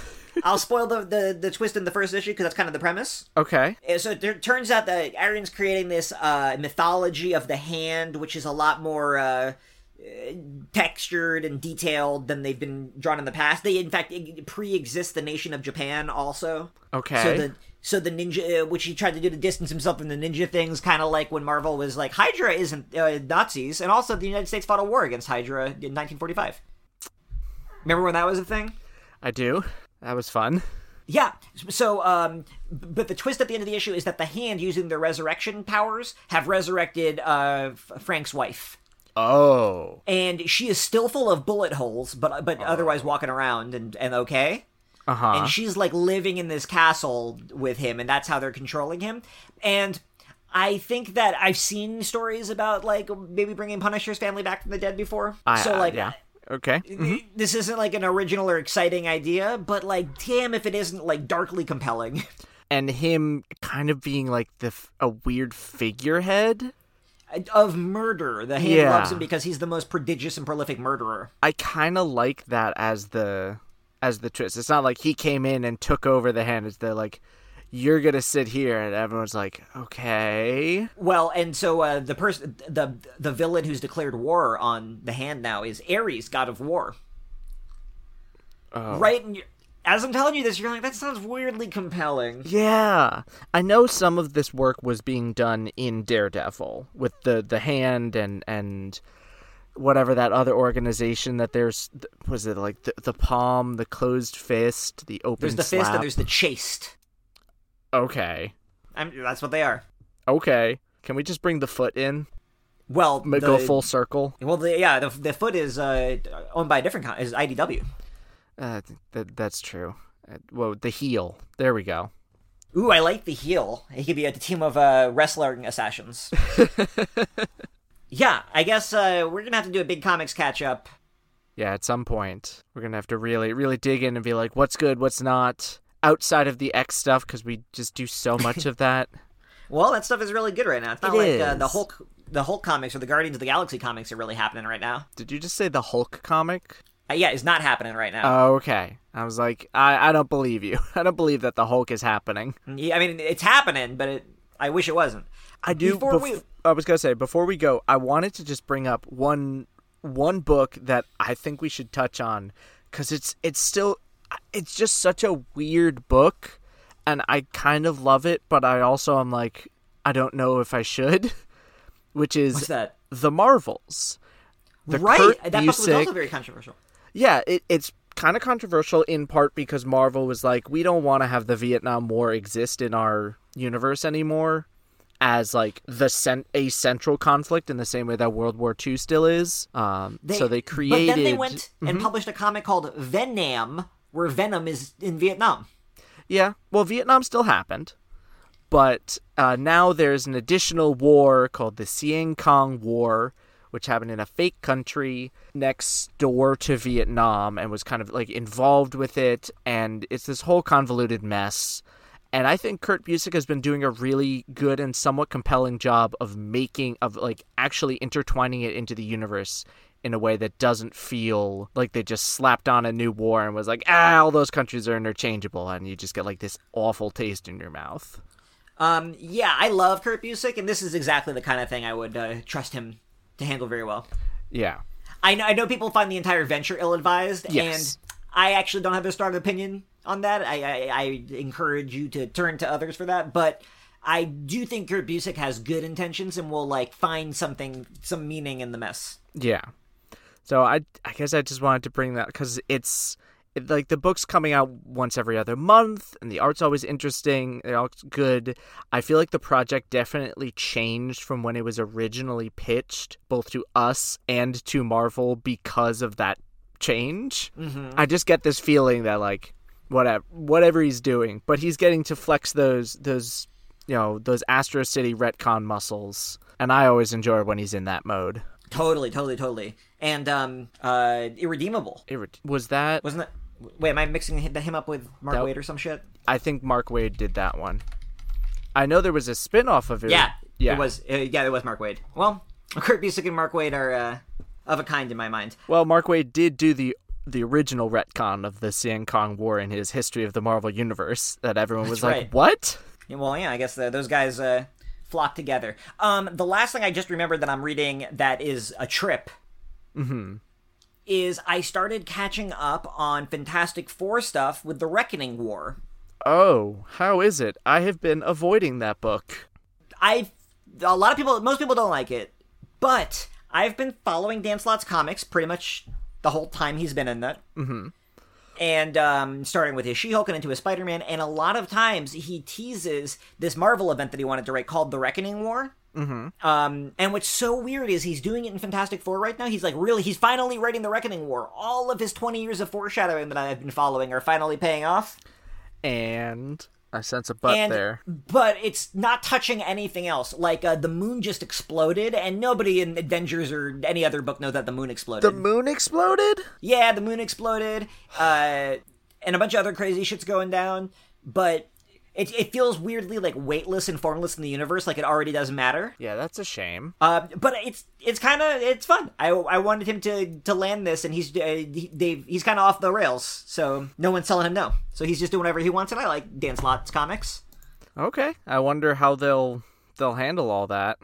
I'll spoil the, the the twist in the first issue because that's kind of the premise. Okay. Uh, So it tur- turns out that Aaron's creating this uh, mythology of the hand, which is a lot more uh, uh, textured and detailed than they've been drawn in the past. They, in fact, pre-exist the nation of Japan also. Okay. So the so the ninja, uh, which he tried to do to distance himself from the ninja things, kind of like when Marvel was like Hydra isn't uh, Nazis, and also the United States fought a war against Hydra in 1945. Remember when that was a thing? I do. That was fun. Yeah. So, um, but the twist at the end of the issue is that the hand, using their resurrection powers, have resurrected uh, Frank's wife, Oh. and she is still full of bullet holes, but but otherwise walking around and and okay. Uh-huh. And she's like living in this castle with him, and that's how they're controlling him. And I think that I've seen stories about like maybe bringing Punisher's family back from the dead before. I, so uh, like, yeah. Okay. Mm-hmm. this isn't like an original or exciting idea, but like, damn, if it isn't like darkly compelling. And him kind of being like the f- a weird figurehead. Uh, of murder. The hand Yeah. loves him because he's the most prodigious and prolific murderer. I kind of like that as the as the twist. It's not like he came in and took over the hand. It's the like you're gonna sit here, and everyone's like, okay. Well, and so uh, the person, the the villain who's declared war on the hand now is Ares, god of war. Oh. Right your, as I'm telling you this, you're like, that sounds weirdly compelling. Yeah, I know some of this work was being done in Daredevil with the the hand and and whatever that other organization that there's was it like the, the palm, the closed fist, the open. There's the slap? fist and there's the chaste. Okay. I'm, that's what they are. Okay. Can we just bring the foot in? Well, Ma- Go full circle. Well, the, yeah, the, the foot is uh, owned by a different con- is IDW. Uh, that that's true. Uh, Whoa, the heel. There we go. Ooh, I like the heel. He could be a team of uh, wrestling assassins. yeah, I guess uh, we're gonna have to do a big comics catch up. Yeah, at some point we're gonna have to really, really dig in and be like, what's good, what's not, outside of the X stuff, because we just do so much of that. Well, that stuff is really good right now. It's not It like uh, the. Hulk, the Hulk comics or the Guardians of the Galaxy comics are really happening right now. Did you just say the Hulk comic? Uh, yeah, it's not happening right now. Oh, okay. I was like, I, I don't believe you. I don't believe that the Hulk is happening. Yeah, I mean, it's happening, but it, I wish it wasn't. I do. Before bef- we- I was gonna say before we go, I wanted to just bring up one one book that I think we should touch on because it's it's still it's just such a weird book, and I kind of love it, but I also am like I don't know if I should, which is What's that? the Marvels. The right, Kurt that book was also very controversial. yeah, it, it's kind of controversial in part because Marvel was like, we don't want to have the Vietnam War exist in our universe anymore as like the cent- a central conflict in the same way that World War II still is. Um, so they created. But then they went and Mhm. published a comic called Venom, where Venom is in Vietnam. Yeah, well, Vietnam still happened, but uh, now there's an additional war called the Siancong War, which happened in a fake country next door to Vietnam and was kind of like involved with it, and it's this whole convoluted mess. And I think Kurt Busiek has been doing a really good and somewhat compelling job of making of like actually intertwining it into the universe in a way that doesn't feel like they just slapped on a new war and was like, ah, all those countries are interchangeable, and you just get like this awful taste in your mouth. Um, yeah, I love Kurt Busiek, and this is exactly the kind of thing I would uh, trust him to handle very well. Yeah. I know, I know people find the entire venture ill-advised, Yes. and I actually don't have a strong opinion on that. I, I, I encourage you to turn to others for that, but I do think Kurt Busiek has good intentions and will like find something, some meaning in the mess. Yeah. So I I guess I just wanted to bring that because it's it, like the book's coming out once every other month, and the art's always interesting. They're all good. I feel like the project definitely changed from when it was originally pitched, both to us and to Marvel, because of that change. Mm-hmm. I just get this feeling that like whatever whatever he's doing, but he's getting to flex those those you know those Astro City retcon muscles, and I always enjoy when he's in that mode. Totally, totally, totally. And um, uh, Irredeemable was that wasn't that? Wait, am I mixing him him up with Mark That- Waid or some shit? I think Mark Waid did that one. I know there was a spin-off of it. Yeah, yeah. It was. Uh, yeah, it was Mark Waid. Well, Kurt Busiek and Mark Waid are uh, of a kind in my mind. Well, Mark Waid did do the the original retcon of the Siancong War in his History of the Marvel Universe. That everyone was That's like, right. "What?" Yeah, well, yeah, I guess uh, those guys uh, flock together. Um, the last thing I just remembered that I'm reading that is a trip is I started catching up on Fantastic Four stuff with the Reckoning War. Oh, how is it? I have been avoiding that book. I a lot of people, most people don't like it, but I've been following Dan Slott's comics pretty much the whole time he's been in that. Mm-hmm. And um, starting with his She-Hulk and into his Spider-Man, and a lot of times he teases this Marvel event that he wanted to write called the Reckoning War. Mm-hmm. Um, and what's so weird is he's doing it in Fantastic Four right now. He's like, really, he's finally writing the Reckoning War. All of his 20 years of foreshadowing that I've been following are finally paying off. And I sense a butt and there. but it's not touching anything else. Like uh, the moon just exploded, and nobody in Avengers or any other book knows that the moon exploded. The moon exploded? yeah, the moon exploded, uh, and a bunch of other crazy shit's going down. But it it feels weirdly like weightless and formless in the universe, like it already doesn't matter. Yeah, that's a shame. Uh, but it's it's kind of it's fun. I, I wanted him to to land this, and he's uh, he, they he's kind of off the rails, so no one's telling him no. So he's just doing whatever he wants, and I like Dan Slott's comics. Okay. I wonder how they'll they'll handle all that.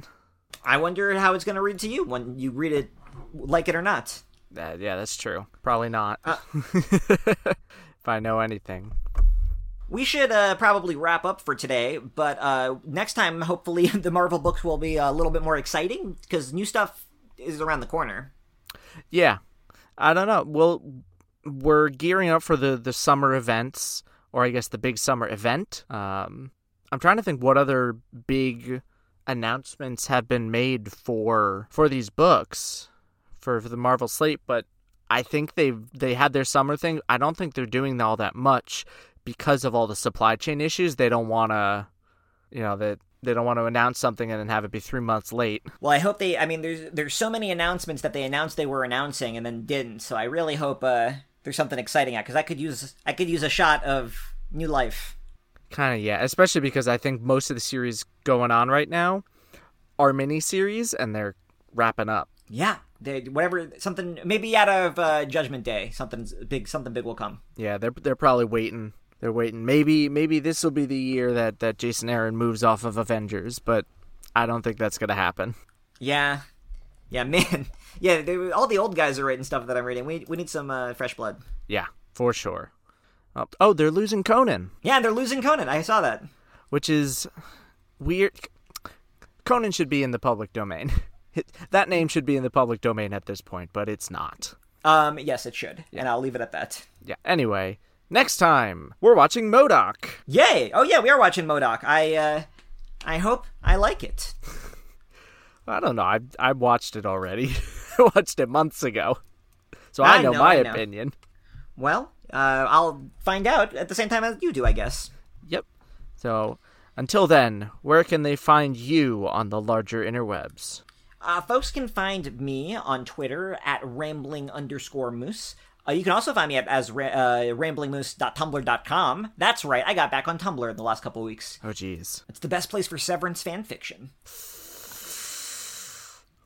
I wonder how it's going to read to you when you read it, like it or not. Uh, yeah, that's true. Probably not. if I know anything. We should uh, probably wrap up for today, but uh, next time, hopefully, the Marvel books will be a little bit more exciting because new stuff is around the corner. Yeah, I don't know. Well, we're gearing up for the the summer events, or I guess the big summer event. Um, I'm trying to think what other big announcements have been made for for these books for, for the Marvel slate, but I think they they had their summer thing. I don't think they're doing all that much because of all the supply chain issues. They don't want to, you know, that they don't want to announce something and then have it be three months late. Well, I hope they. I mean, there's there's so many announcements that they announced they were announcing and then didn't. So I really hope uh, there's something exciting out because I could use I could use a shot of new life. Kind of yeah, especially because I think most of the series going on right now are mini series and they're wrapping up. Yeah, they, whatever something maybe out of uh, Judgment Day, something big something big will come. Yeah, they're they're probably waiting. They're waiting. Maybe maybe this will be the year that that Jason Aaron moves off of Avengers, but I don't think that's gonna happen. Yeah, yeah, man. Yeah, they, all the old guys are writing stuff that I'm reading. We we need some uh, fresh blood. Yeah, for sure. Oh, oh, they're losing Conan. Yeah, they're losing Conan. I saw that. Which is weird. Conan should be in the public domain. that name should be in the public domain at this point, but it's not. Um, yes, it should, yeah. and I'll leave it at that. Yeah. Anyway, next time we're watching MODOK. Yay! Oh yeah, we are watching MODOK. I uh, I hope I like it. I don't know. I I watched it already. I watched it months ago, so I, I know, know, my I know. opinion. Well, uh, I'll find out at the same time as you do, I guess. Yep. So until then, where can they find you on the larger interwebs? Uh, folks can find me on Twitter at rambling underscore moose. Uh, you can also find me at as ra- uh, ramblingmoose.tumblr.com. That's right, I got back on Tumblr in the last couple weeks. Oh, jeez. It's the best place for Severance fan fiction.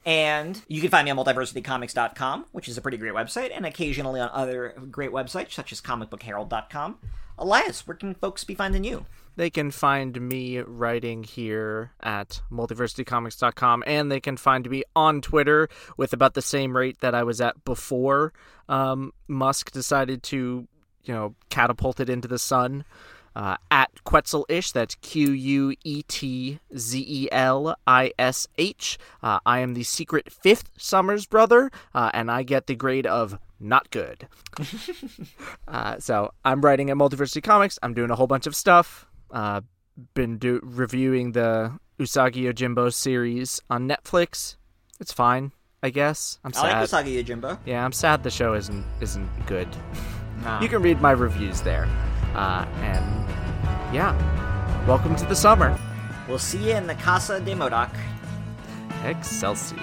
And you can find me on multiversitycomics.com, which is a pretty great website, and occasionally on other great websites such as comicbookherald.com. Elias, where can folks be finding you? They can find me writing here at multiversitycomics.com and they can find me on Twitter with about the same rate that I was at before um, Musk decided to, you know, catapult it into the sun. Uh, at Quetzelish, that's Q U E T Z E L I S H. Uh, I am the secret fifth Summers brother, uh, and I get the grade of not good. uh, so I'm writing at Multiversity Comics. I'm doing a whole bunch of stuff. Uh, been do- reviewing the Usagi Yojimbo series on Netflix. It's fine, I guess. I'm sad. I like Usagi Yojimbo. Yeah, I'm sad the show isn't isn't good. Nah. You can read my reviews there. Uh, and yeah, welcome to the summer. We'll see you in the Casa de MODOK. Excelsior.